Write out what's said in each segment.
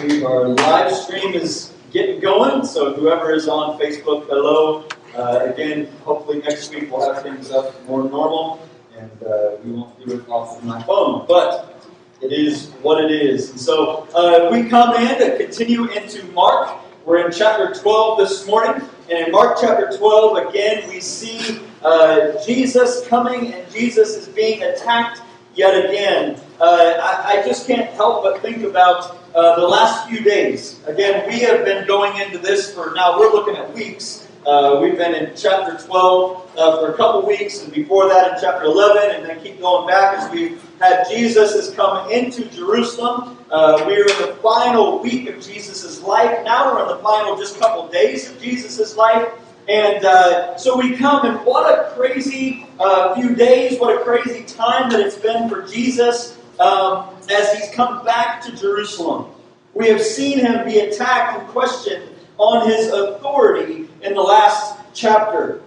believe our live stream is getting going. So whoever is on Facebook, hello. Uh, again, hopefully next week we'll have things up more normal, and uh, we won't do it off of my phone. But it is what it is. And so uh, we come in to continue into Mark. We're in chapter 12 this morning, and in Mark chapter 12, again, we see uh, Jesus coming, and Jesus is being attacked yet again. Uh, I, I, just can't help but think about uh, the last few days. Again, we have been going into this for now, we're looking at weeks. Uh, we've been in chapter 12 uh, for a couple weeks, and before that in chapter 11, and then keep going back as we had Jesus has come into Jerusalem. Uh, we are in the final week of Jesus' life. Now we're in the final just couple days of Jesus' life. And uh, so we come, and what a crazy uh, few days, what a crazy time that it's been for Jesus um, as he's come back to Jerusalem. We have seen him be attacked and questioned on his authority in the last chapter.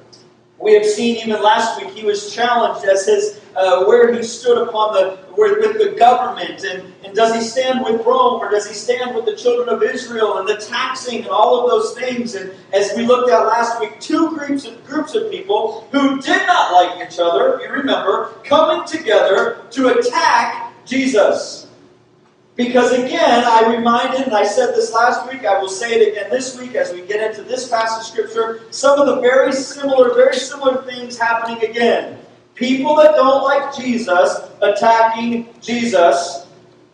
We have seen even last week he was challenged as his uh, where he stood upon the where, with the government and, and does he stand with Rome or does he stand with the children of Israel and the taxing and all of those things and as we looked at last week two groups of groups of people who did not like each other you remember coming together to attack Jesus because again, I reminded, and I said this last week, I will say it again this week as we get into this passage of Scripture, some of the very similar, very similar things happening again. People that don't like Jesus attacking Jesus,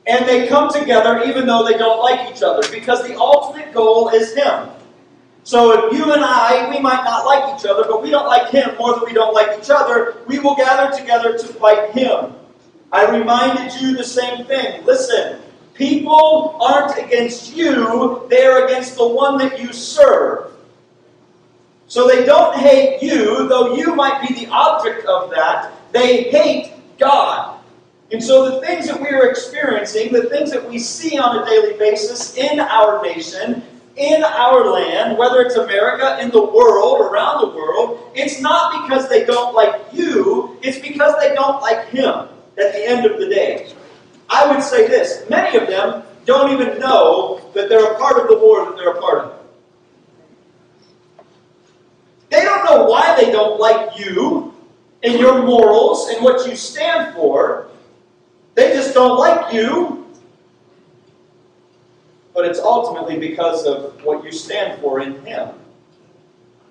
and they come together even though they don't like each other, because the ultimate goal is Him. So if you and I, we might not like each other, but we don't like Him more than we don't like each other, we will gather together to fight Him. I reminded you the same thing. Listen, People aren't against you, they're against the one that you serve. So they don't hate you, though you might be the object of that. They hate God. And so the things that we are experiencing, the things that we see on a daily basis in our nation, in our land, whether it's America, in the world, around the world, it's not because they don't like you, it's because they don't like Him at the end of the day. I would say this many of them don't even know that they're a part of the war that they're a part of. They don't know why they don't like you and your morals and what you stand for. They just don't like you. But it's ultimately because of what you stand for in Him.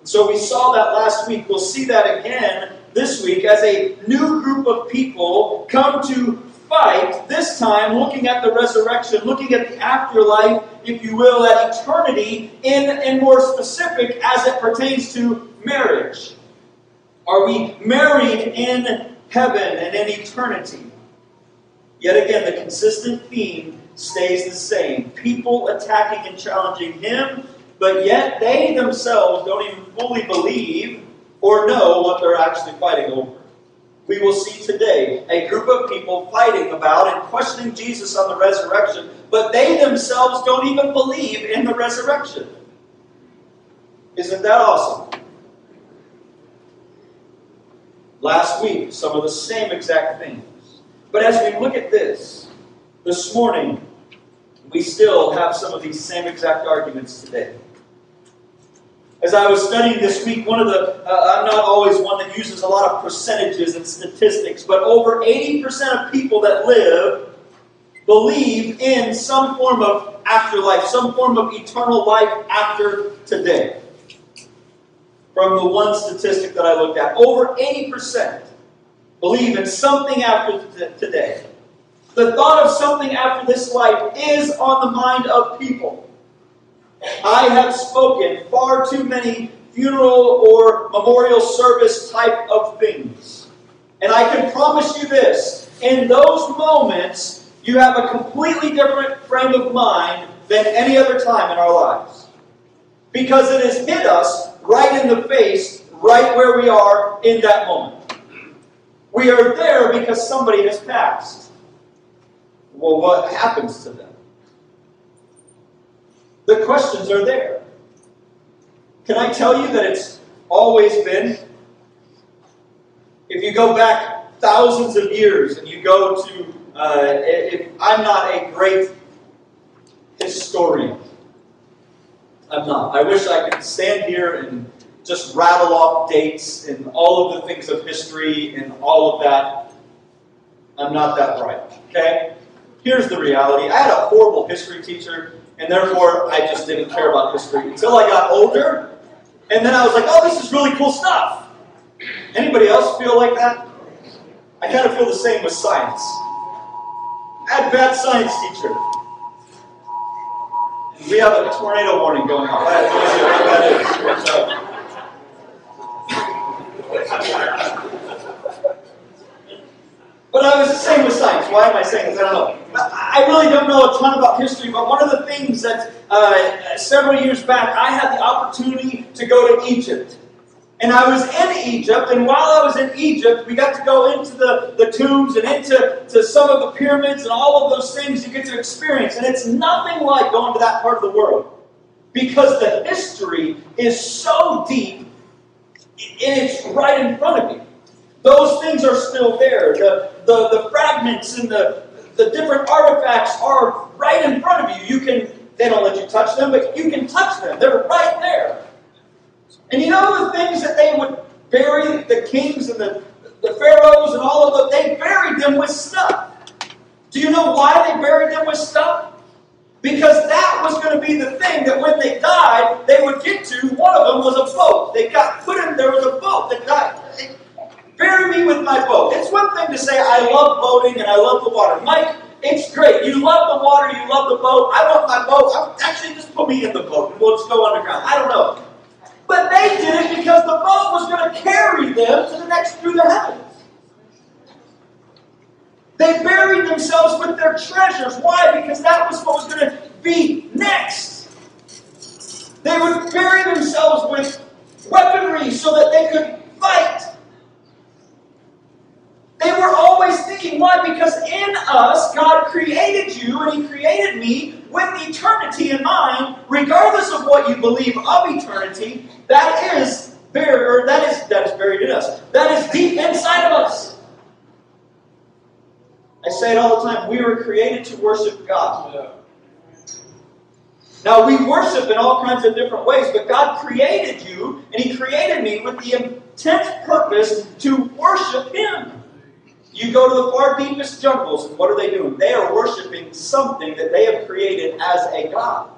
So we saw that last week. We'll see that again this week as a new group of people come to fight, this time looking at the resurrection, looking at the afterlife, if you will, at eternity, in, and more specific as it pertains to marriage. Are we married in heaven and in eternity? Yet again, the consistent theme stays the same. People attacking and challenging him, but yet they themselves don't even fully believe or know what they're actually fighting over we will see today a group of people fighting about and questioning Jesus on the resurrection, but they themselves don't even believe in the resurrection. Isn't that awesome? Last week, some of the same exact things. But as we look at this, this morning, we still have some of these same exact arguments today. As I was studying this week, one of the, uh, I'm not always one that uses a lot of percentages and statistics, but over 80% of people that live believe in some form of afterlife, some form of eternal life after today. From the one statistic that I looked at, over 80% believe in something after today. The thought of something after this life is on the mind of people. I have spoken far too many funeral or memorial service type of things. And I can promise you this in those moments, you have a completely different frame of mind than any other time in our lives. Because it has hit us right in the face, right where we are in that moment. We are there because somebody has passed. Well, what happens to them? The questions are there. Can I tell you that it's always been? If you go back thousands of years and you go to, uh, if I'm not a great historian. I'm not. I wish I could stand here and just rattle off dates and all of the things of history and all of that. I'm not that bright. Okay? Here's the reality. I had a horrible history teacher, and therefore I just didn't care about history until I got older. And then I was like, oh, this is really cool stuff. Anybody else feel like that? I kind of feel the same with science. I had bad science teacher. We have a tornado warning going on. I have no idea what that is. But I was the same with science. Why am I saying this? I don't know. I really don't know a ton about history, but one of the things that uh, several years back I had the opportunity to go to Egypt. And I was in Egypt, and while I was in Egypt, we got to go into the, the tombs and into to some of the pyramids and all of those things you get to experience. And it's nothing like going to that part of the world because the history is so deep it's right in front of you. Those things are still there. The, the, the fragments and the, the different artifacts are right in front of you. You can, they don't let you touch them, but you can touch them. They're right there. And you know the things that they would bury, the kings and the, the pharaohs and all of them, they buried them with stuff. Do you know why they buried them with stuff? Because that was going to be the thing that when they died, they would get to. One of them was a boat. They got put in, there was a boat that died. Bury me with my boat. It's one thing to say, I love boating and I love the water. Mike, it's great. You love the water, you love the boat. I want my boat. I'm, Actually, just put me in the boat and we'll just go underground. I don't know. But they did it because the boat was going to carry them to the next through the heavens. They buried themselves with their treasures. Why? Because that was what was going to be next. They would bury themselves with weaponry so that they could fight. They were always thinking, why? Because in us, God created you and He created me with eternity in mind, regardless of what you believe of eternity, that is buried, or that is that is buried in us. That is deep inside of us. I say it all the time. We were created to worship God. Now, we worship in all kinds of different ways, but God created you, and He created me with the intent purpose to worship Him. You go to the far deepest jungles, and what are they doing? They are worshiping something that they have created as a God.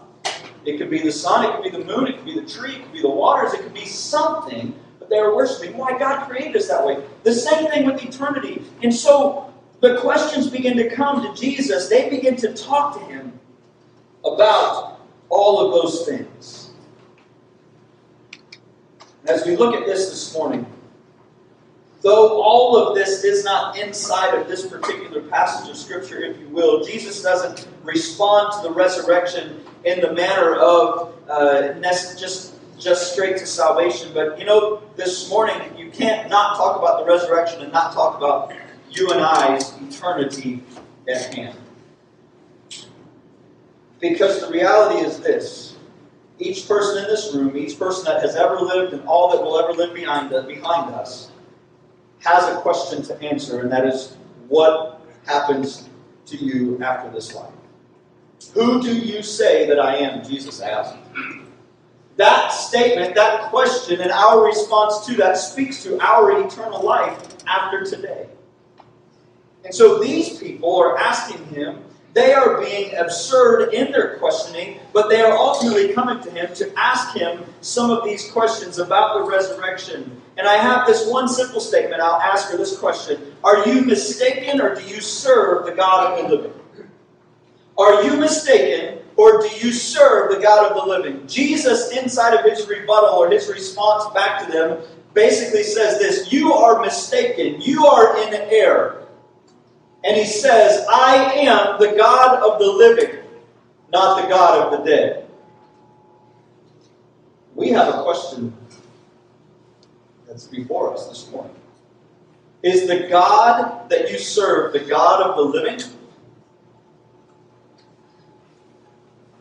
It could be the sun, it could be the moon, it could be the tree, it could be the waters, it could be something, but they are worshiping. Why? God created us that way. The same thing with eternity. And so the questions begin to come to Jesus. They begin to talk to him about all of those things. As we look at this this morning, though all of this is not inside of this particular passage of Scripture, if you will, Jesus doesn't respond to the resurrection in the manner of uh, just just straight to salvation. But you know, this morning you can't not talk about the resurrection and not talk about you and I's eternity at hand. Because the reality is this each person in this room, each person that has ever lived and all that will ever live behind, behind us, has a question to answer, and that is what happens to you after this life? Who do you say that I am? Jesus asked. That statement, that question, and our response to that speaks to our eternal life after today. And so these people are asking him, they are being absurd in their questioning, but they are ultimately coming to him to ask him some of these questions about the resurrection. And I have this one simple statement. I'll ask her this question Are you mistaken or do you serve the God of the living? Are you mistaken or do you serve the God of the living? Jesus, inside of his rebuttal or his response back to them, basically says this You are mistaken. You are in error and he says, I am the God of the living, not the God of the dead. We have a question that's before us this morning. Is the God that you serve the God of the living?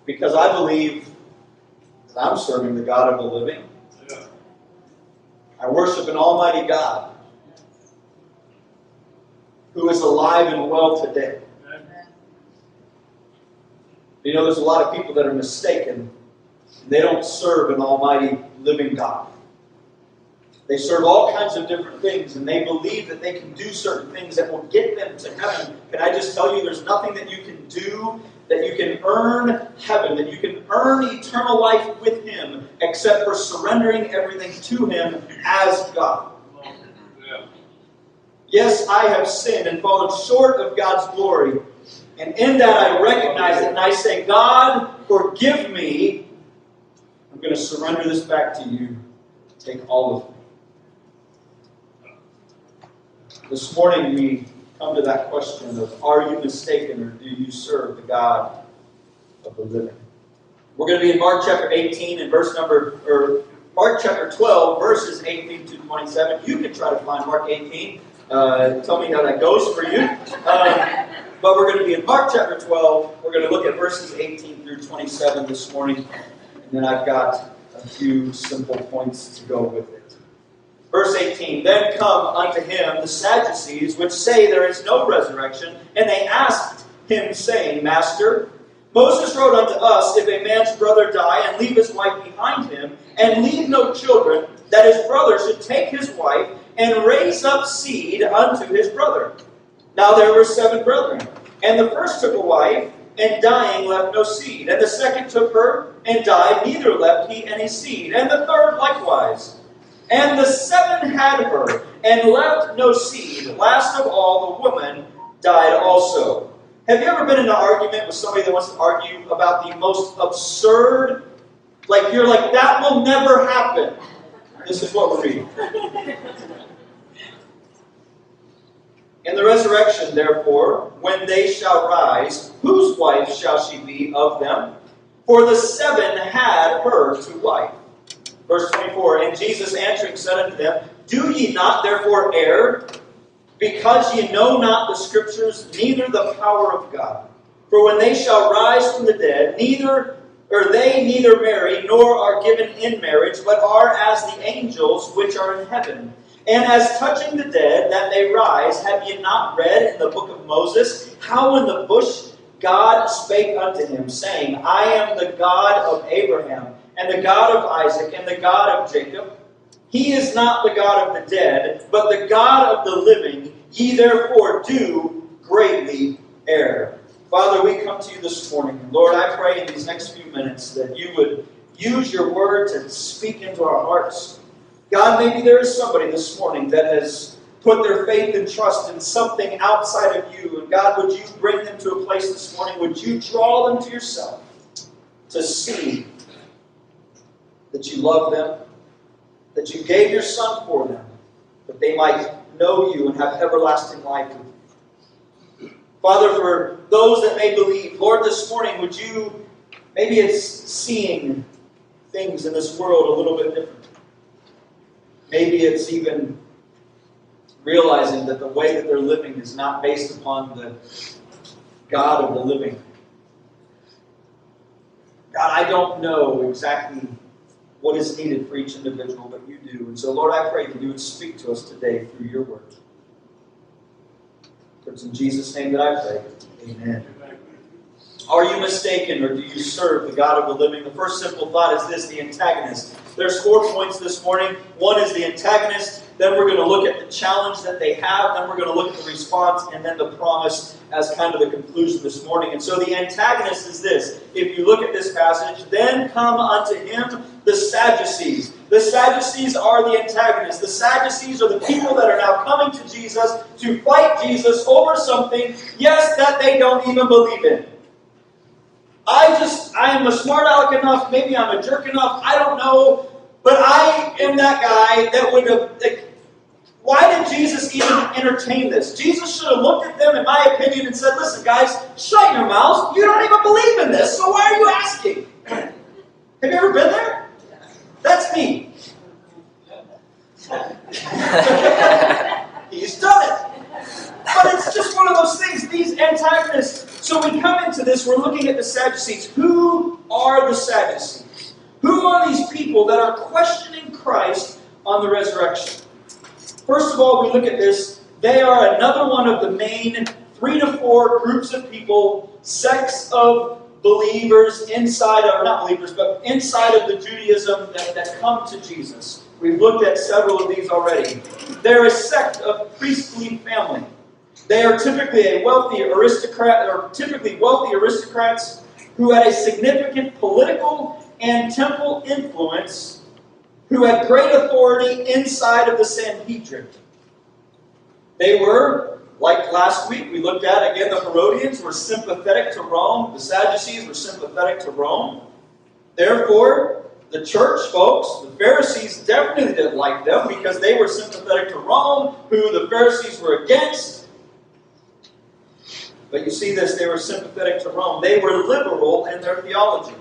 Because I believe that I'm serving the God of the living. I worship an almighty God who is alive and well today. You know, there's a lot of people that are mistaken. They don't serve an almighty living God. They serve all kinds of different things, and they believe that they can do certain things that will get them to heaven. Can I just tell you, there's nothing that you can do that you can earn heaven, that you can earn eternal life with Him, except for surrendering everything to Him as God. Yes, I have sinned and fallen short of God's glory. And in that, I recognize it and I say, God, forgive me. I'm going to surrender this back to you. Take all of me. This morning we come to that question of are you mistaken or do you serve the God of the living? We're going to be in Mark chapter 18 and verse number, or Mark chapter 12, verses 18 to 27. You can try to find Mark 18. Uh, tell me how that goes for you. Um, but we're going to be in Mark chapter 12. We're going to look at verses 18 through 27 this morning. And then I've got a few simple points to go with it. Verse 18 Then come unto him the Sadducees, which say there is no resurrection, and they asked him, saying, Master, Moses wrote unto us, If a man's brother die and leave his wife behind him, and leave no children, that his brother should take his wife and raise up seed unto his brother. Now there were seven brethren, and the first took a wife, and dying left no seed. And the second took her, and died, neither left he any seed. And the third likewise. And the seven had her, and left no seed. Last of all, the woman died also. Have you ever been in an argument with somebody that wants to argue about the most absurd? Like, you're like, that will never happen. This is what we're reading. In the resurrection, therefore, when they shall rise, whose wife shall she be of them? For the seven had her to wife. Verse 24 And Jesus answering said unto them, Do ye not therefore err, because ye know not the Scriptures, neither the power of God? For when they shall rise from the dead, neither or they neither marry nor are given in marriage, but are as the angels which are in heaven. And as touching the dead, that they rise, have ye not read in the book of Moses how in the bush God spake unto him, saying, I am the God of Abraham and the God of Isaac, and the God of Jacob. He is not the God of the dead, but the God of the living. Ye therefore do greatly err. Father, we come to you this morning. Lord, I pray in these next few minutes that you would use your word to speak into our hearts. God, maybe there is somebody this morning that has put their faith and trust in something outside of you. And God, would you bring them to a place this morning? Would you draw them to yourself to see that you love them, that you gave your Son for them, that they might know you and have everlasting life Father, for those that may believe, Lord, this morning, would you, maybe it's seeing things in this world a little bit different. Maybe it's even realizing that the way that they're living is not based upon the God of the living. God, I don't know exactly what is needed for each individual, but you do. And so, Lord, I pray that you would speak to us today through your word. It's in Jesus' name that I pray. Amen. Are you mistaken or do you serve the God of the living? The first simple thought is this the antagonist. There's four points this morning. One is the antagonist. Then we're going to look at the challenge that they have. Then we're going to look at the response and then the promise as kind of the conclusion this morning. And so the antagonist is this. If you look at this passage, then come unto him the Sadducees. The Sadducees are the antagonists. The Sadducees are the people that are now coming to Jesus to fight Jesus over something, yes, that they don't even believe in. I just, I am a smart aleck enough, maybe I'm a jerk enough, I don't know, but I am that guy that would have. Like, why did Jesus even entertain this? Jesus should have looked at them, in my opinion, and said, Listen, guys, shut your mouths. You don't even believe in this, so why are you asking? Have you ever been there? That's me. He's done it. But it's just one of those things, these antagonists. So we come into this, we're looking at the Sadducees. Who are the Sadducees? Who are these people that are questioning Christ on the resurrection? First of all, we look at this. They are another one of the main three to four groups of people, sects of believers inside, or not believers, but inside of the Judaism that, that come to Jesus. We've looked at several of these already. They're a sect of priestly family. They are typically a wealthy aristocrat, or typically wealthy aristocrats who had a significant political and temple influence, who had great authority inside of the Sanhedrin. They were, like last week, we looked at again, the Herodians were sympathetic to Rome, the Sadducees were sympathetic to Rome. Therefore, the church folks, the Pharisees definitely didn't like them because they were sympathetic to Rome, who the Pharisees were against. But you see this, they were sympathetic to Rome. They were liberal in their theology.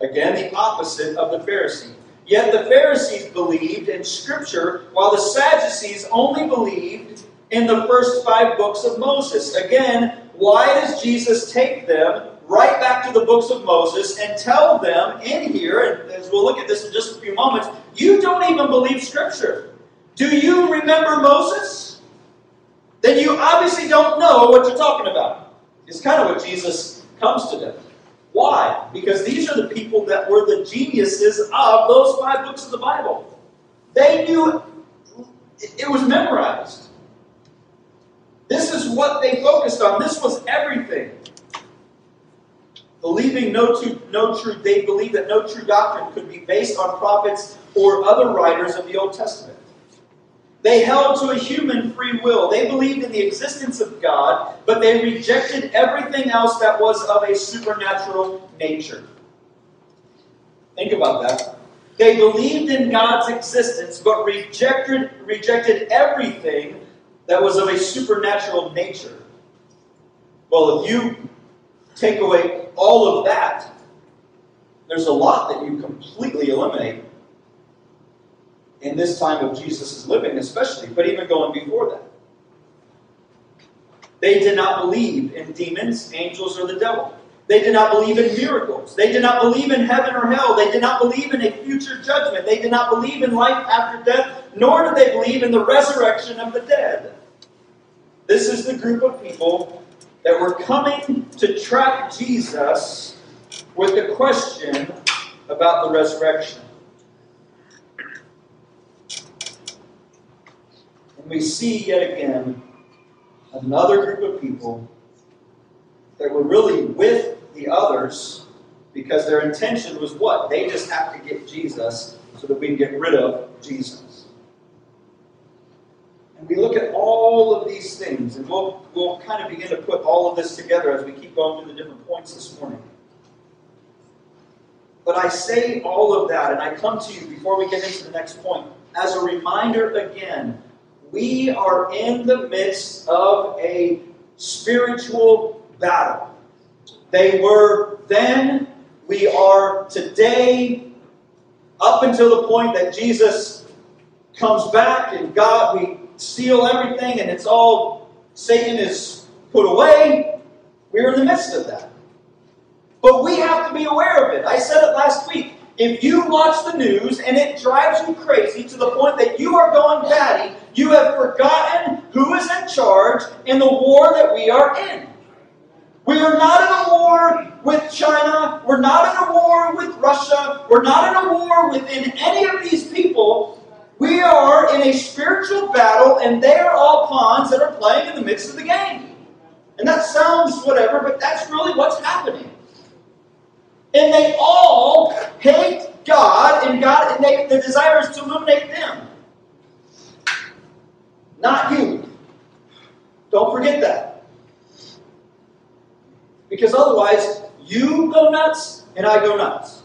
Again, the opposite of the Pharisee. Yet the Pharisees believed in Scripture, while the Sadducees only believed in the first five books of Moses. Again, why does Jesus take them right back to the books of Moses and tell them in here, and as we'll look at this in just a few moments, you don't even believe Scripture. Do you remember Moses? Then you obviously don't know what you're talking about. It's kind of what Jesus comes to them. Why? Because these are the people that were the geniuses of those five books of the Bible. They knew it was memorized. This is what they focused on. This was everything. Believing no true, no true, they believed that no true doctrine could be based on prophets or other writers of the Old Testament. They held to a human free will. They believed in the existence of God, but they rejected everything else that was of a supernatural nature. Think about that. They believed in God's existence, but rejected, rejected everything that was of a supernatural nature. Well, if you take away all of that, there's a lot that you completely eliminate in this time of Jesus' living, especially, but even going before that. They did not believe in demons, angels, or the devil. They did not believe in miracles. They did not believe in heaven or hell. They did not believe in a future judgment. They did not believe in life after death, nor did they believe in the resurrection of the dead. This is the group of people that were coming to trap Jesus with the question about the resurrection. We see yet again another group of people that were really with the others because their intention was what? They just have to get Jesus so that we can get rid of Jesus. And we look at all of these things, and we'll, we'll kind of begin to put all of this together as we keep going through the different points this morning. But I say all of that, and I come to you before we get into the next point, as a reminder again we are in the midst of a spiritual battle. They were then, we are today, up until the point that Jesus comes back and God, we seal everything and it's all, Satan is put away. We're in the midst of that. But we have to be aware of it. I said it last week. If you watch the news and it drives you crazy to the point that you are going batty, you have forgotten who is in charge in the war that we are in. We are not in a war with China. We're not in a war with Russia. We're not in a war within any of these people. We are in a spiritual battle, and they are all pawns that are playing in the midst of the game. And that sounds whatever, but that's really what's happening. And they all hate God, and God, and they, their desire is to eliminate them. Not you. Don't forget that. Because otherwise, you go nuts and I go nuts.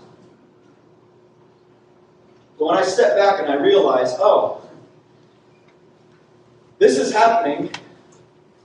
But when I step back and I realize, oh, this is happening,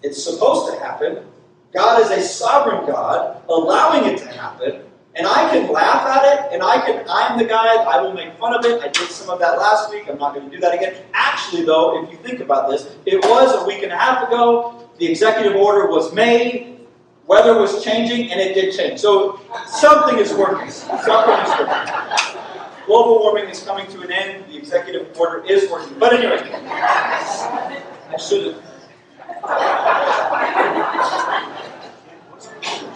it's supposed to happen. God is a sovereign God, allowing it to happen. And I can laugh at it, and I can, I'm the guy, I will make fun of it. I did some of that last week. I'm not going to do that again. Actually, though, if you think about this, it was a week and a half ago. The executive order was made. Weather was changing, and it did change. So something is working. Something is working. Global warming is coming to an end. The executive order is working. But anyway, I should have.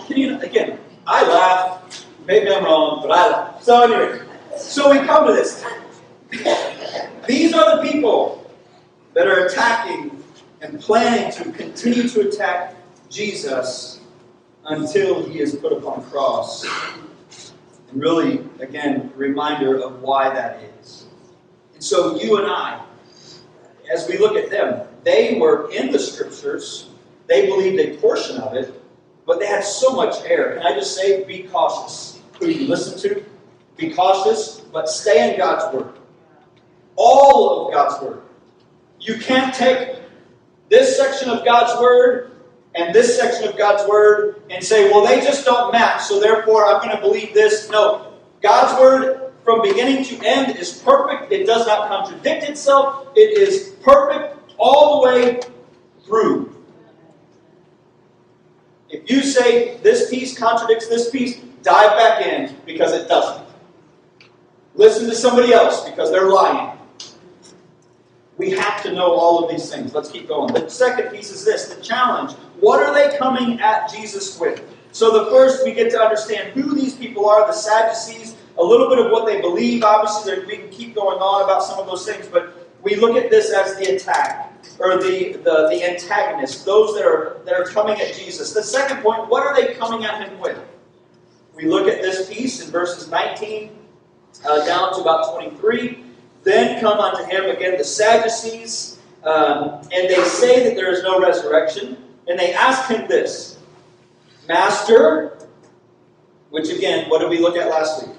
Can you, again, I laugh. Maybe I'm wrong, but I. So anyway, so we come to this. These are the people that are attacking and planning to continue to attack Jesus until he is put upon a cross. And really, again, reminder of why that is. And so you and I, as we look at them, they were in the scriptures, they believed a portion of it, but they had so much error. Can I just say, be cautious who you listen to? Be cautious, but stay in God's Word. All of God's Word. You can't take this section of God's Word and this section of God's Word and say, well, they just don't match, so therefore I'm going to believe this. No. God's Word from beginning to end is perfect. It does not contradict itself. It is perfect all the way through. If you say this piece contradicts this piece, dive back in because it doesn't. Listen to somebody else because they're lying. We have to know all of these things. Let's keep going. The second piece is this the challenge. What are they coming at Jesus with? So, the first, we get to understand who these people are the Sadducees, a little bit of what they believe. Obviously, we can keep going on about some of those things, but we look at this as the attack or the, the, the antagonist, those that are, that are coming at Jesus. The second point, what are they coming at him with? We look at this piece in verses 19 uh, down to about 23. Then come unto him again the Sadducees, um, and they say that there is no resurrection. And they ask him this Master, which again, what did we look at last week?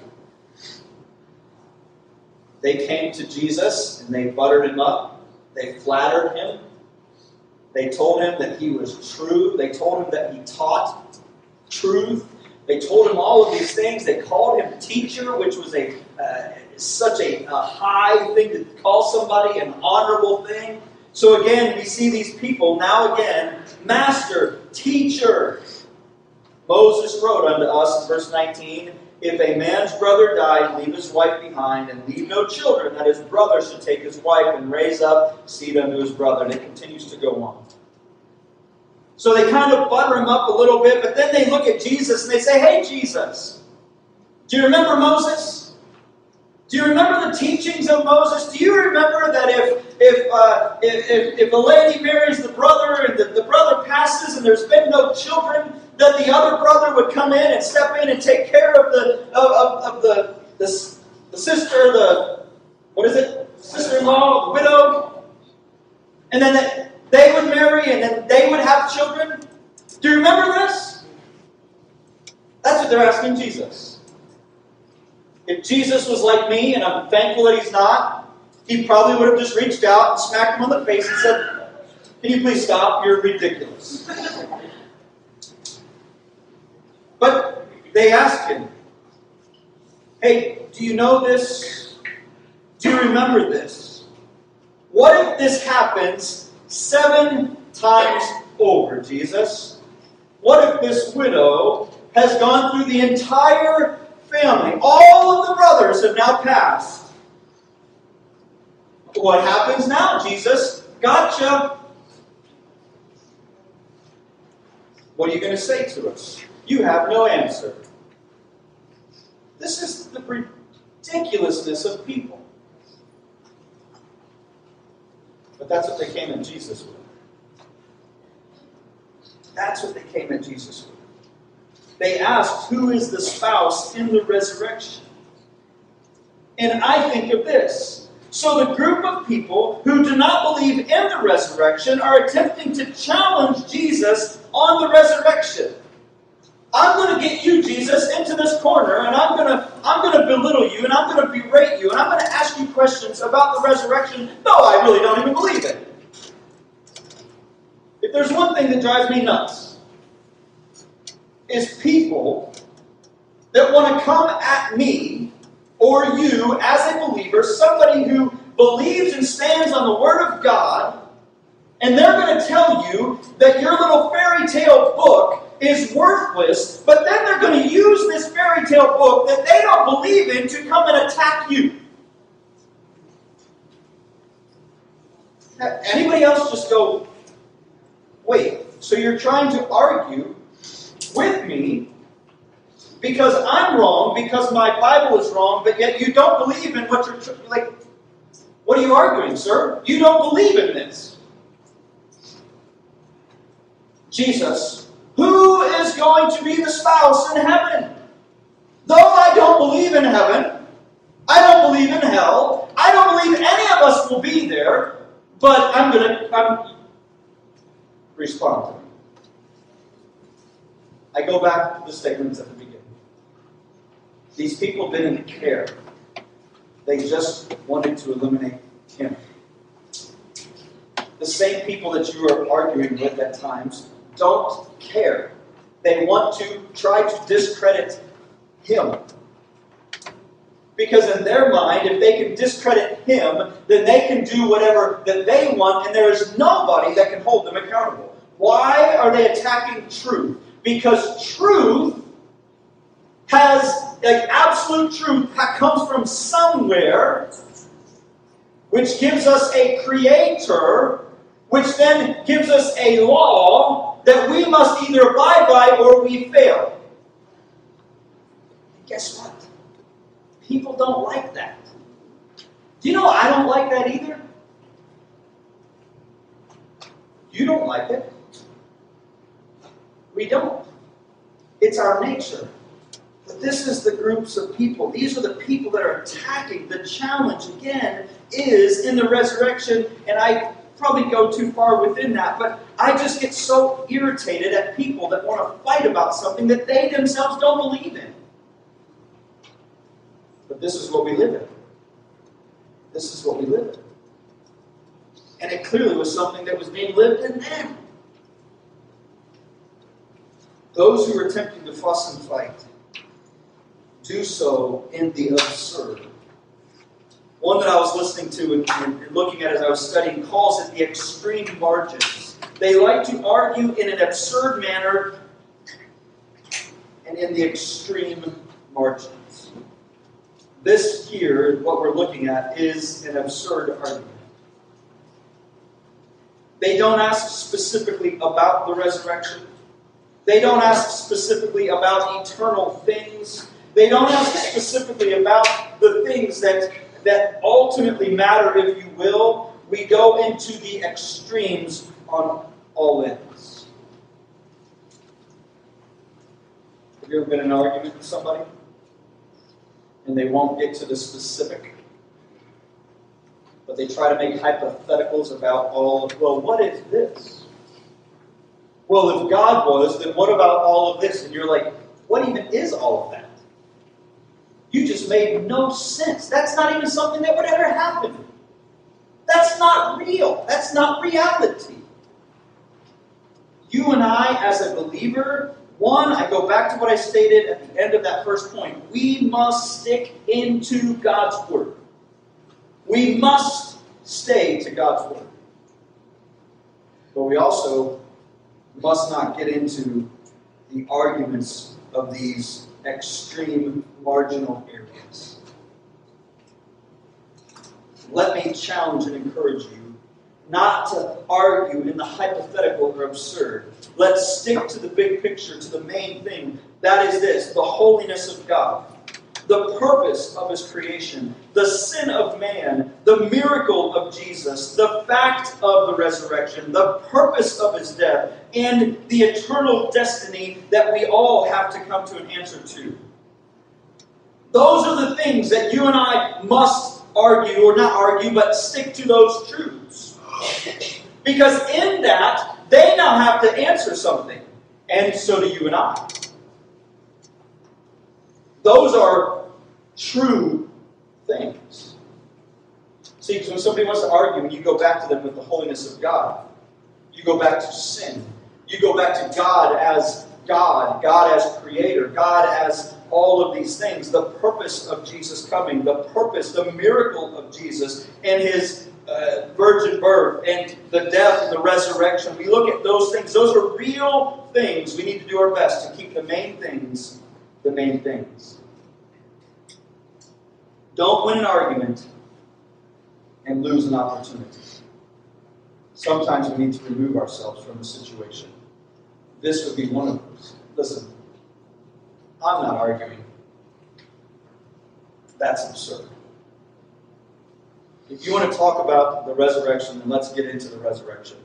They came to Jesus and they buttered him up. They flattered him. They told him that he was true. They told him that he taught truth. They told him all of these things. They called him teacher, which was a uh, such a, a high thing to call somebody, an honorable thing. So again, we see these people now again, master, teacher. Moses wrote unto us in verse 19 If a man's brother die, leave his wife behind, and leave no children, that his brother should take his wife and raise up seed unto his brother. And it continues to go on. So they kind of butter him up a little bit, but then they look at Jesus and they say, Hey, Jesus, do you remember Moses? Do you remember the teachings of Moses? Do you remember that if if uh, if, if, a lady marries the brother and the, the brother passes and there's been no children, that the other brother would come in and step in and take care of the of, of, of the, the the sister, the what is it, sister-in-law, the widow, and then that they would marry and then they would have children. Do you remember this? That's what they're asking Jesus. If Jesus was like me, and I'm thankful that he's not, he probably would have just reached out and smacked him on the face and said, Can you please stop? You're ridiculous. But they asked him, Hey, do you know this? Do you remember this? What if this happens seven times over, Jesus? What if this widow has gone through the entire family. All of the brothers have now passed. What happens now, Jesus? Gotcha. What are you going to say to us? You have no answer. This is the ridiculousness of people. But that's what they came at Jesus with. That's what they came at Jesus with they asked, Who is the spouse in the resurrection? And I think of this. So, the group of people who do not believe in the resurrection are attempting to challenge Jesus on the resurrection. I'm going to get you, Jesus, into this corner, and I'm going to I'm going to belittle you, and I'm going to berate you, and I'm going to ask you questions about the resurrection. No, I really don't even believe it. There's one thing that drives me nuts, is people that want to come at me or you as a believer, somebody who believes and stands on the Word of God, and they're going to tell you that your little fairy tale book is worthless, but then they're going to use this fairy tale book that they don't believe in to come and attack you. Anybody else just go, wait, so you're trying to argue with me because I'm wrong, because my Bible is wrong, but yet you don't believe in what you're like. What are you arguing, sir? You don't believe in this. Jesus, who is going to be the spouse in heaven? Though I don't believe in heaven, I don't believe in hell, I don't believe any of us will be there, but I'm going to I'm, respond to me. I go back to the statements at the beginning. These people didn't care. They just wanted to eliminate him. The same people that you are arguing with at times don't care. They want to try to discredit him. Because in their mind, if they can discredit him, then they can do whatever that they want, and there is nobody that can hold them accountable. Why are they attacking truth? Because truth has, like, absolute truth comes from somewhere, which gives us a creator, which then gives us a law that we must either abide by or we fail. And guess what? People don't like that. Do you know I don't like that either? You don't like it. We don't. It's our nature. But this is the groups of people. These are the people that are attacking. The challenge, again, is in the resurrection, and I probably go too far within that, but I just get so irritated at people that want to fight about something that they themselves don't believe in. But this is what we live in. This is what we live in. And it clearly was something that was being lived in them. Those who are attempting to fuss and fight do so in the absurd. One that I was listening to and, and, looking at as I was studying calls it the extreme margins. They like to argue in an absurd manner and in the extreme margins. This here, what we're looking at, is an absurd argument. They don't ask specifically about the resurrection. They don't ask specifically about eternal things. They don't ask specifically about the things that, that ultimately matter, if you will. We go into the extremes on all ends. Have you ever been in an argument with somebody? And they won't get to the specific. But they try to make hypotheticals about all of, well, what is this? Well, if God was, then what about all of this? And you're like, what even is all of that? You just made no sense. That's not even something that would ever happen. That's not real. That's not reality. You and I, as a believer, one, I go back to what I stated at the end of that first point. We must stick into God's Word. We must stay to God's Word. But we also must not get into the arguments of these extreme marginal areas. Let me challenge and encourage you not to argue in the hypothetical or absurd. Let's stick to the big picture, to the main thing. That is this the holiness of God the purpose of his creation, the sin of man, the miracle of Jesus, the fact of the resurrection, the purpose of his death, and the eternal destiny that we all have to come to an answer to. Those are the things that you and I must argue, or not argue, but stick to those truths. Because in that, they now have to answer something, and so do you and I. Those are true things. See, because when somebody wants to argue, and you go back to them with the holiness of God, you go back to sin, you go back to God as God, God as creator, God as all of these things, the purpose of Jesus coming, the purpose, the miracle of Jesus, and his uh, virgin birth, and the death and the resurrection. We look at those things. Those are real things. We need to do our best to keep the main things the main things. Don't win an argument and lose an opportunity. Sometimes we need to remove ourselves from the situation. This would be one of those. Listen, I'm not arguing. That's absurd. If you want to talk about the resurrection, then let's get into the resurrection.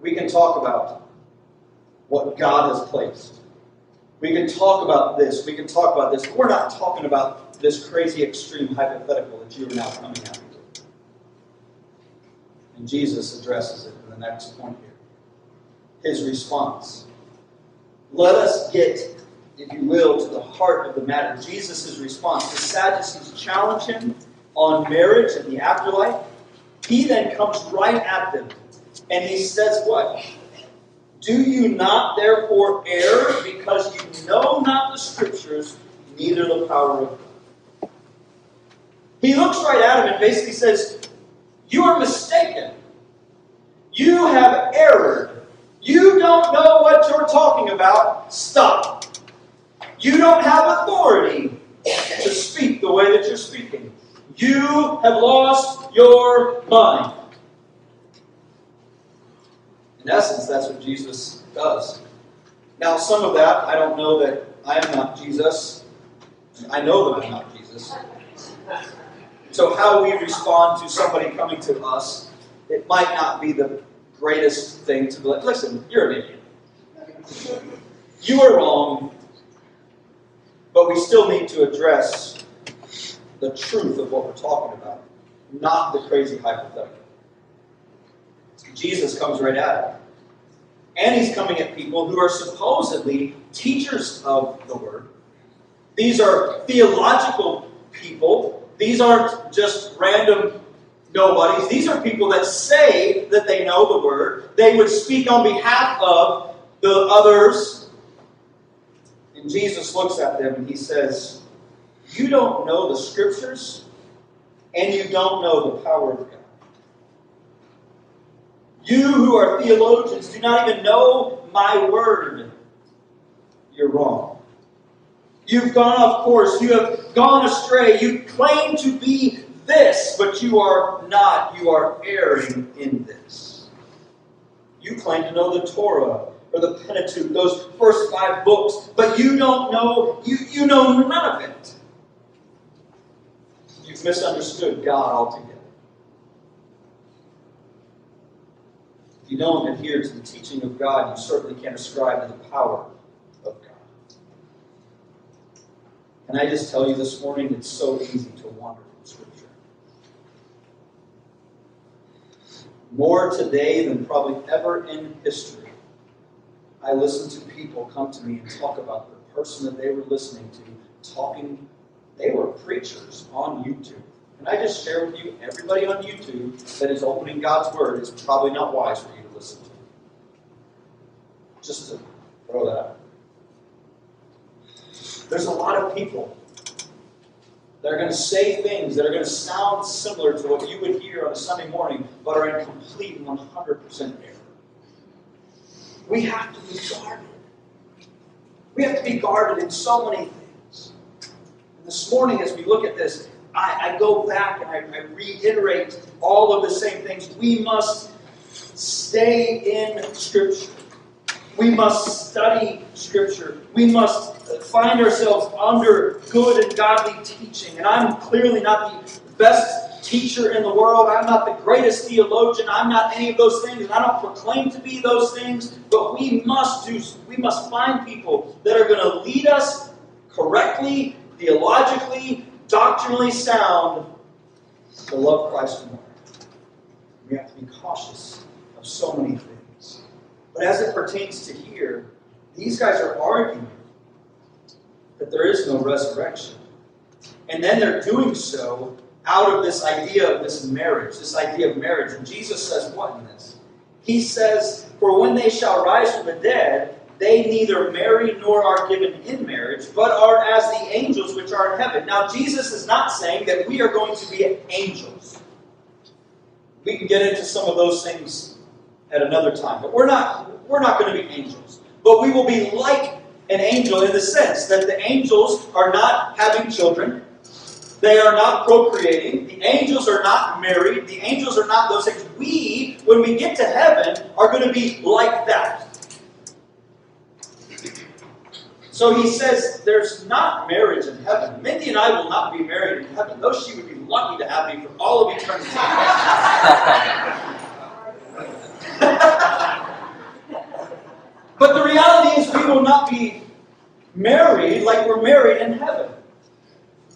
We can talk about what God has placed. We can talk about this. We can talk about this. But we're not talking about this crazy extreme hypothetical that you are now coming at. And Jesus addresses it in the next point here. His response. Let us get, if you will, to the heart of the matter. Jesus' response. The Sadducees challenge him on marriage and the afterlife. He then comes right at them and he says, What? Do you not therefore err because you know not the Scriptures, neither the power of God? He looks right at him and basically says, You are mistaken. You have erred. You don't know what you're talking about. Stop. You don't have authority to speak the way that you're speaking. You have lost your mind. In essence, that's what Jesus does. Now, some of that, I don't know that I am not Jesus. I know that I'm not Jesus. So, how we respond to somebody coming to us, it might not be the greatest thing to be like, listen, you're an idiot. You are wrong, but we still need to address the truth of what we're talking about, not the crazy hypothetical. Jesus comes right at it. And he's coming at people who are supposedly teachers of the word. These are theological people. These aren't just random nobodies. These are people that say that they know the word. They would speak on behalf of the others. Jesus looks at them and he says, You don't know the scriptures, and you don't know the power of God. You who are theologians do not even know my word. You're wrong. You've gone off course. You have gone astray. You claim to be this, but you are not. You are erring in this. You claim to know the Torah or the Pentateuch, those first five books, but you don't know, you, you know none of it. You've misunderstood God altogether. If you don't adhere to the teaching of God, you certainly can't ascribe to the power of God. Can I just tell you this morning, it's so easy to wander from Scripture. More today than probably ever in history, I listen to people come to me and talk about the person that they were listening to talking. They were preachers on YouTube. And I just share with you, everybody on YouTube that is opening God's Word is probably not wise for you to listen to. Just to throw that out. There's a lot of people that are going to say things that are going to sound similar to what you would hear on a Sunday morning, but are in complete 100% error. We have to be guarded. We have to be guarded in so many things. And this morning, as we look at this, I, I go back and I, I reiterate all of the same things. We must stay in Scripture. We must study Scripture. We must find ourselves under good and godly teaching. And I'm clearly not the best teacher in the world. I'm not the greatest theologian. I'm not any of those things. And I don't proclaim to be those things. But we must do we must find people that are going to lead us correctly, theologically, doctrinally sound to love Christ more. We have to be cautious of so many things. But as it pertains to here, these guys are arguing that there is no resurrection. And then they're doing so out of this idea of this marriage, this idea of marriage. And Jesus says what in this? He says, For when they shall rise from the dead, they neither marry nor are given in marriage, but are as the angels which are in heaven. Now, Jesus is not saying that we are going to be angels. We can get into some of those things at another time, but we're not, we're not going to be angels. But we will be like an angel in the sense that the angels are not having children. They are not procreating. The angels are not married. The angels are not those things. We, when we get to heaven, are going to be like that. So he says there's not marriage in heaven. Mindy and I will not be married in heaven, though she would be lucky to have me for all of eternity. but the reality is, we will not be married like we're married in heaven.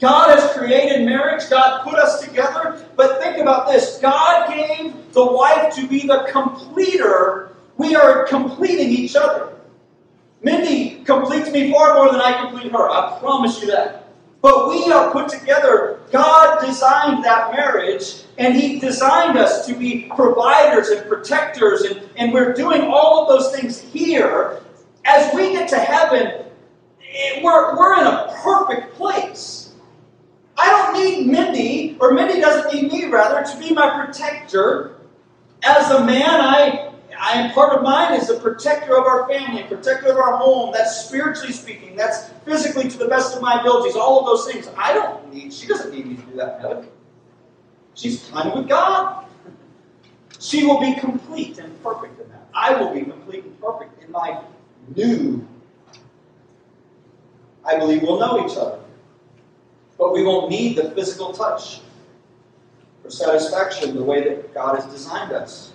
God has created marriage, God put us together, but think about this God gave the wife to be the completer. We are completing each other. Mindy completes me far more than I complete her. I promise you that. But we are put together. God designed that marriage, and He designed us to be providers and protectors, and, and we're doing all of those things here. As we get to heaven, eh, we're, we're in a perfect place. I don't need Mindy, or Mindy doesn't need me, rather, to be my protector. As a man, I I am part of mine is a protector of our family, protector of our home. That's spiritually speaking. That's physically to the best of my abilities. All of those things. I don't need. She doesn't need me to do that heaven. She's kind with God. She will be complete and perfect in that. I will be complete and perfect in my new. I believe we'll know each other, but we won't need the physical touch for satisfaction the way that God has designed us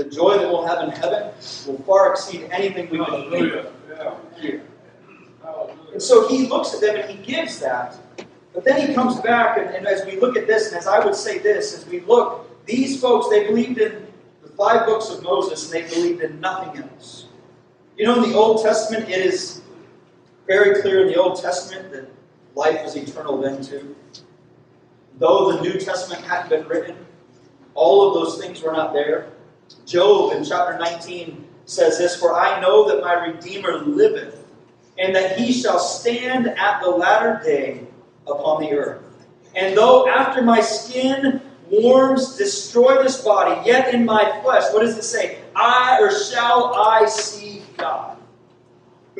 the joy that we'll have in heaven will far exceed anything we can think here. And so he looks at them and he gives that. But then he comes back, and, and as we look at this, and as I would say this, as we look, these folks, they believed in the five books of Moses, and they believed in nothing else. You know, in the Old Testament, it is very clear in the Old Testament that life is eternal then too. Though the New Testament hadn't been written, all of those things were not there. Job in chapter 19 says this For I know that my Redeemer liveth, and that he shall stand at the latter day upon the earth. And though after my skin worms destroy this body, yet in my flesh, what does it say? I or shall I see God,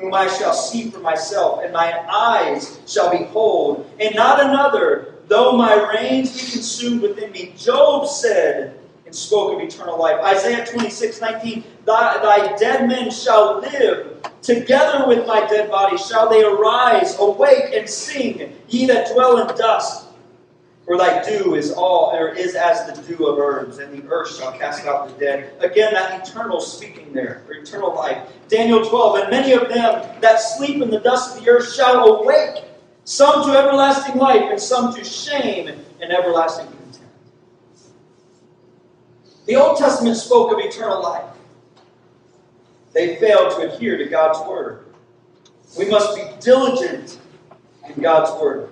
whom I shall see for myself, and mine eyes shall behold, and not another, though my reins be consumed within me. Job said, and spoke of eternal life. Isaiah 26, 19, thy, thy dead men shall live. Together with my dead body shall they arise, awake and sing, ye that dwell in dust. For thy dew is all, or is as the dew of herbs, and the earth shall cast out the dead. Again, that eternal speaking there, or eternal life. Daniel 12, and many of them that sleep in the dust of the earth shall awake, some to everlasting life, and some to shame and everlasting contempt. the Old Testament spoke of eternal life. They failed to adhere to God's word. We must be diligent in God's word.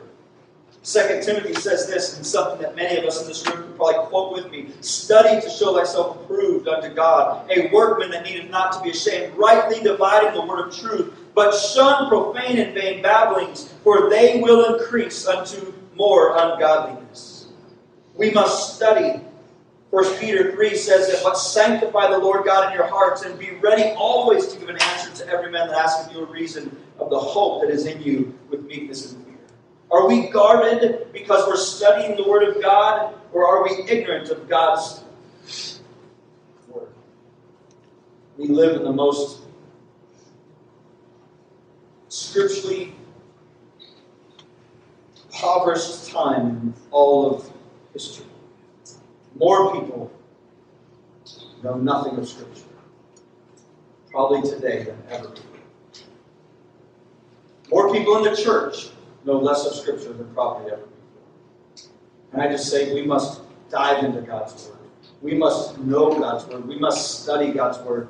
Second Timothy says this, and something that many of us in this room could probably quote with me Study to show thyself approved unto God, a workman that needeth not to be ashamed, rightly dividing the word of truth. But shun profane and vain babblings, for they will increase unto more ungodliness. We must study First Peter 3 says that, but sanctify the Lord God in your hearts and be ready always to give an answer to every man that asketh you a reason of the hope that is in you with meekness and. Are we guarded because we're studying the Word of God, or are we ignorant of God's Word? We live in the most scripturally impoverished time in all of history. More people know nothing of Scripture, probably today than ever. More people in the church know less of Scripture than probably ever before. And I just say we must dive into God's Word. We must know God's Word. We must study God's Word.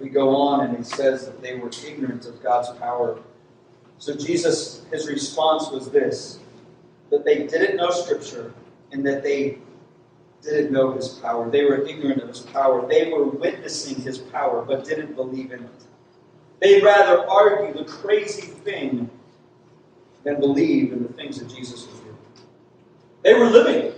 We go on and he says that they were ignorant of God's power so Jesus, his response was this that they didn't know Scripture and that they didn't know his power. They were ignorant of his power. They were witnessing his power but didn't believe in it. They'd rather argue the crazy thing than believe in the things that Jesus was doing. They were living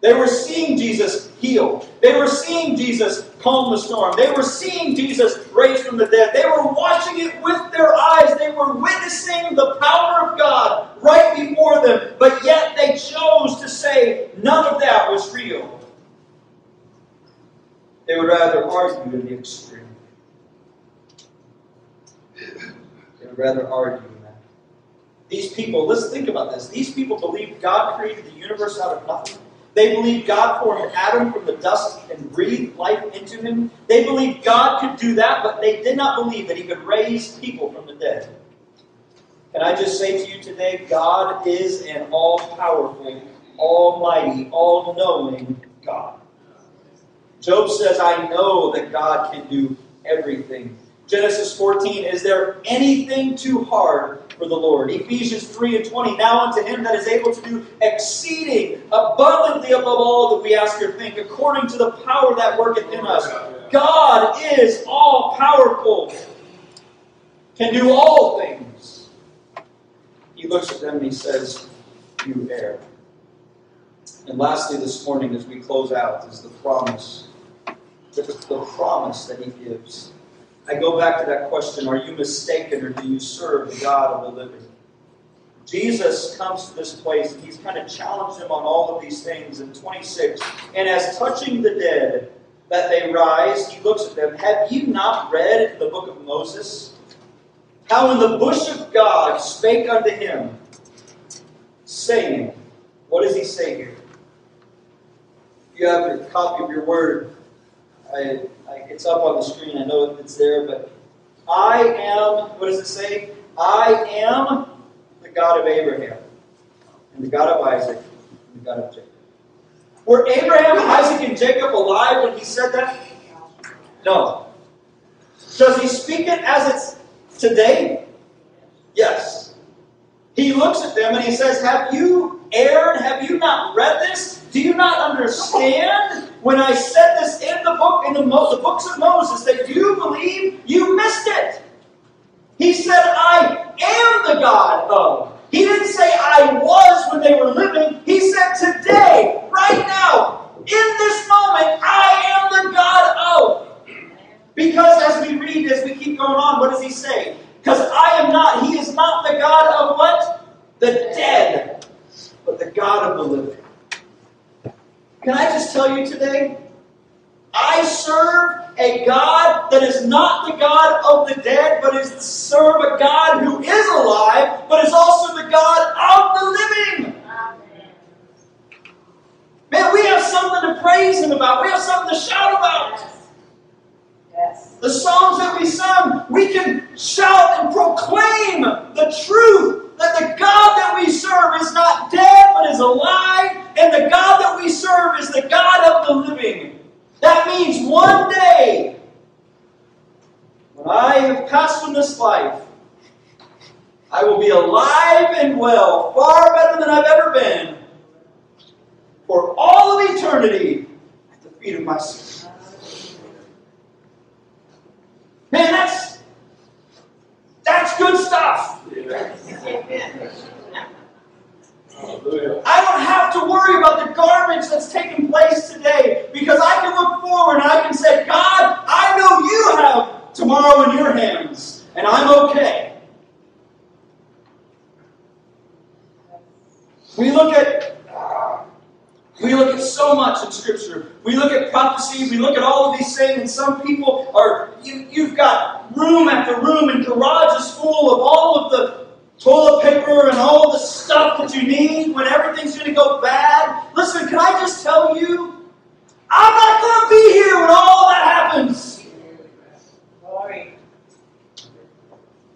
they were seeing Jesus heal. They were seeing Jesus calm the storm. They were seeing Jesus raise from the dead. They were watching it with their eyes. They were witnessing the power of God right before them. But yet they chose to say none of that was real. They would rather argue in the extreme. They would rather argue in that. These people, let's think about this. These people believe God created the universe out of nothing. They believe God formed Adam from the dust and breathed life into him. They believed God could do that, but they did not believe that he could raise people from the dead. Can I just say to you today, God is an all powerful, almighty, all knowing God. Job says, I know that God can do everything. Genesis 14, is there anything too hard for the Lord? Ephesians 3 and 20, now unto him that is able to do exceeding abundantly above all that we ask or think, according to the power that worketh in us. God is all powerful, can do all things. He looks at them and he says, You err. And lastly, this morning, as we close out, is the promise. The, promise that he gives. I go back to that question are you mistaken or do you serve the God of the living? Jesus comes to this place and he's kind of challenged him on all of these things in 26. And as touching the dead that they rise, he looks at them. Have you not read in the book of Moses how in the bush of God spake unto him, saying, What does he say here? you have your copy of your word, I, I, it's up on the screen. I know it's there, but I am, what does it say? I am the God of Abraham, and the God of Isaac, and the God of Jacob. Were Abraham, Isaac, and Jacob alive when he said that? No. Does he speak it as it's today? Yes. He looks at them and he says, Have you erred? Have you not read this? Do you not understand? When I said this in the book, in the, Mo- the books of Moses, that you believe, you missed it. He said, I am the God of. He didn't say I was when they were living. He said today, right now, in this moment, I am the God of. Because as we read, as we keep going on, what does he say? Because I am not, he is not the God of what? The dead, but the God of the living. Can I just tell you today? I serve a God that is not the God of the dead, but is serve a God who is alive, but is also the God of the living. Man, we have something to praise Him about. We have something to shout about. Yes. The songs that we sung, we can shout and proclaim the truth that the God that we serve is not dead but is alive, and the God that we serve is the God of the living. That means one day, when I have passed from this life, I will be alive and well, far better than I've ever been, for all of eternity at the feet of my Savior. Man, that's that's good stuff. I don't have to worry about the garbage that's taking place today because I can look forward and I can say, God, I know you have tomorrow in your hands, and I'm okay. We look at we look at so much in Scripture. We look at prophecy. We look at all of these things, and some people are you, you've got room after room and garages full of all of the toilet paper and all the stuff that you need when everything's going to go bad. Listen, can I just tell you? I'm not going to be here when all that happens.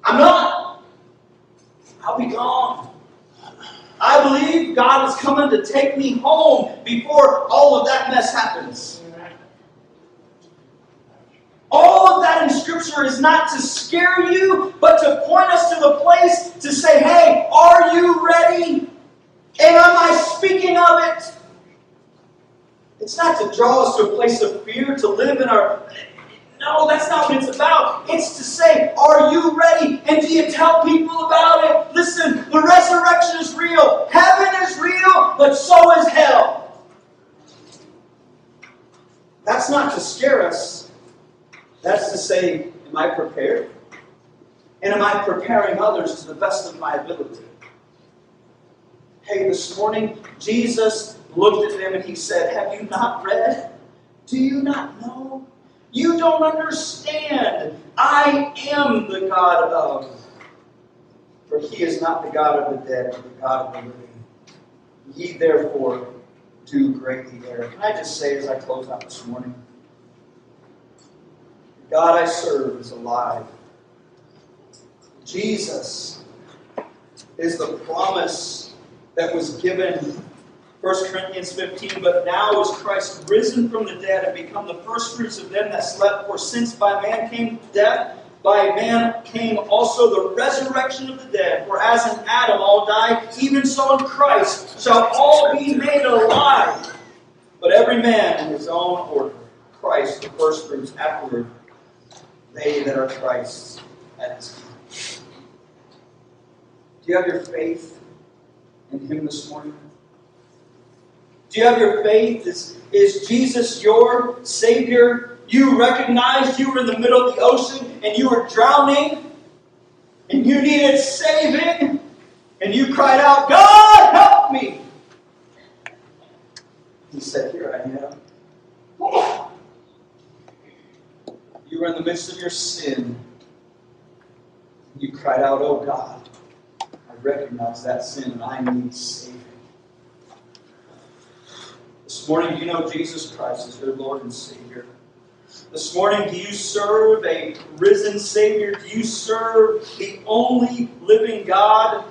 I'm not. I'll be gone. I believe God is coming to take me home before all of that mess happens. All of that in Scripture is not to scare you, but to point us to the place to say, hey, are you ready? And am I speaking of it? It's not to draw us to a place of fear, to live in our. No, that's not what it's about. It's to say, are you ready? And do you tell people about it? Listen, the resurrection is real. Heaven is real, but so is hell. That's not to scare us. That's to say, am I prepared? And am I preparing others to the best of my ability? Hey, this morning, Jesus looked at them and he said, Have you not read? Do you not know? You don't understand. I am the God of. For he is not the God of the dead, but the God of the living. Ye therefore do greatly err. Can I just say as I close out this morning? God I serve is alive. Jesus is the promise that was given 1 Corinthians 15, but now is Christ risen from the dead and become the first fruits of them that slept. For since by man came death, by man came also the resurrection of the dead. For as in Adam all died, even so in Christ shall all be made alive. But every man in his own order. Christ the first fruits, afterward they that are Christ's at his time. Do you have your faith in him this morning? Do you have your faith? Is, is Jesus your Savior? You recognized you were in the middle of the ocean and you were drowning and you needed saving and you cried out, God, help me. He said, Here I am. You were in the midst of your sin. You cried out, Oh God, I recognize that sin and I need saving. This morning, you know Jesus Christ is your Lord and Savior? This morning, do you serve a risen Savior? Do you serve the only living God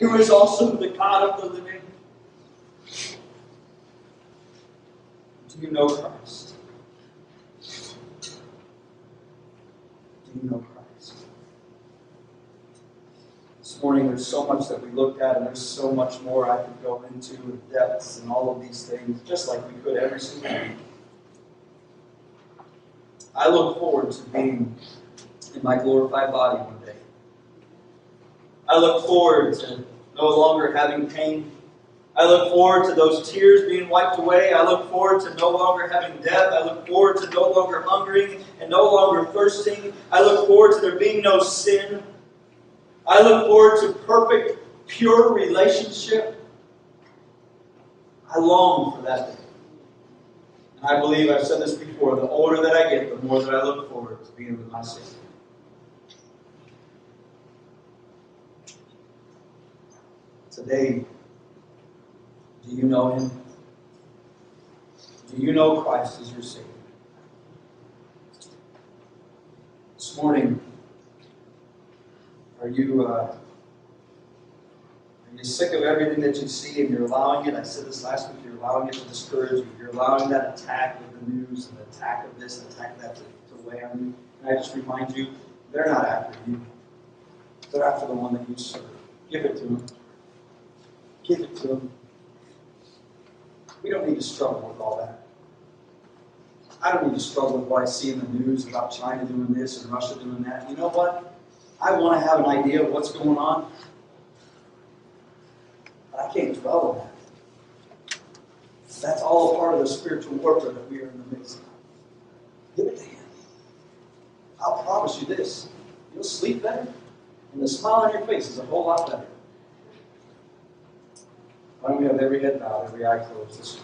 who is also the God of the living? Do you know Christ? Do you know Christ? This morning, there's so much that we looked at, and there's so much more I could go into with depths and all of these things, just like we could every single week. I look forward to being in my glorified body one day. I look forward to no longer having pain. I look forward to those tears being wiped away. I look forward to no longer having death. I look forward to no longer hungering and no longer thirsting. I look forward to there being no sin. I look forward to perfect, pure relationship. I long for that day. And I believe I've said this before the older that I get, the more that I look forward to being with my Savior. Today, do you know Him? Do you know Christ as your Savior? This morning, are you uh, are you sick of everything that you see and you're allowing it? I said this last week. You're allowing it to discourage you. You're allowing that attack of the news and the attack of this and attack that to, to weigh on you. And I just remind you, they're not after you. They're after the one that you serve. Give it to them. Give it to them. We don't need to struggle with all that. I don't need to struggle with what I see in the news about China doing this and Russia doing that. You know what? I want to have an idea of what's going on, but I can't dwell on that. That's all a part of the spiritual warfare that we are in the midst of. Give it to Him. I'll promise you this you'll sleep better, and the smile on your face is a whole lot better. Why don't we have every head bowed, every eye closed?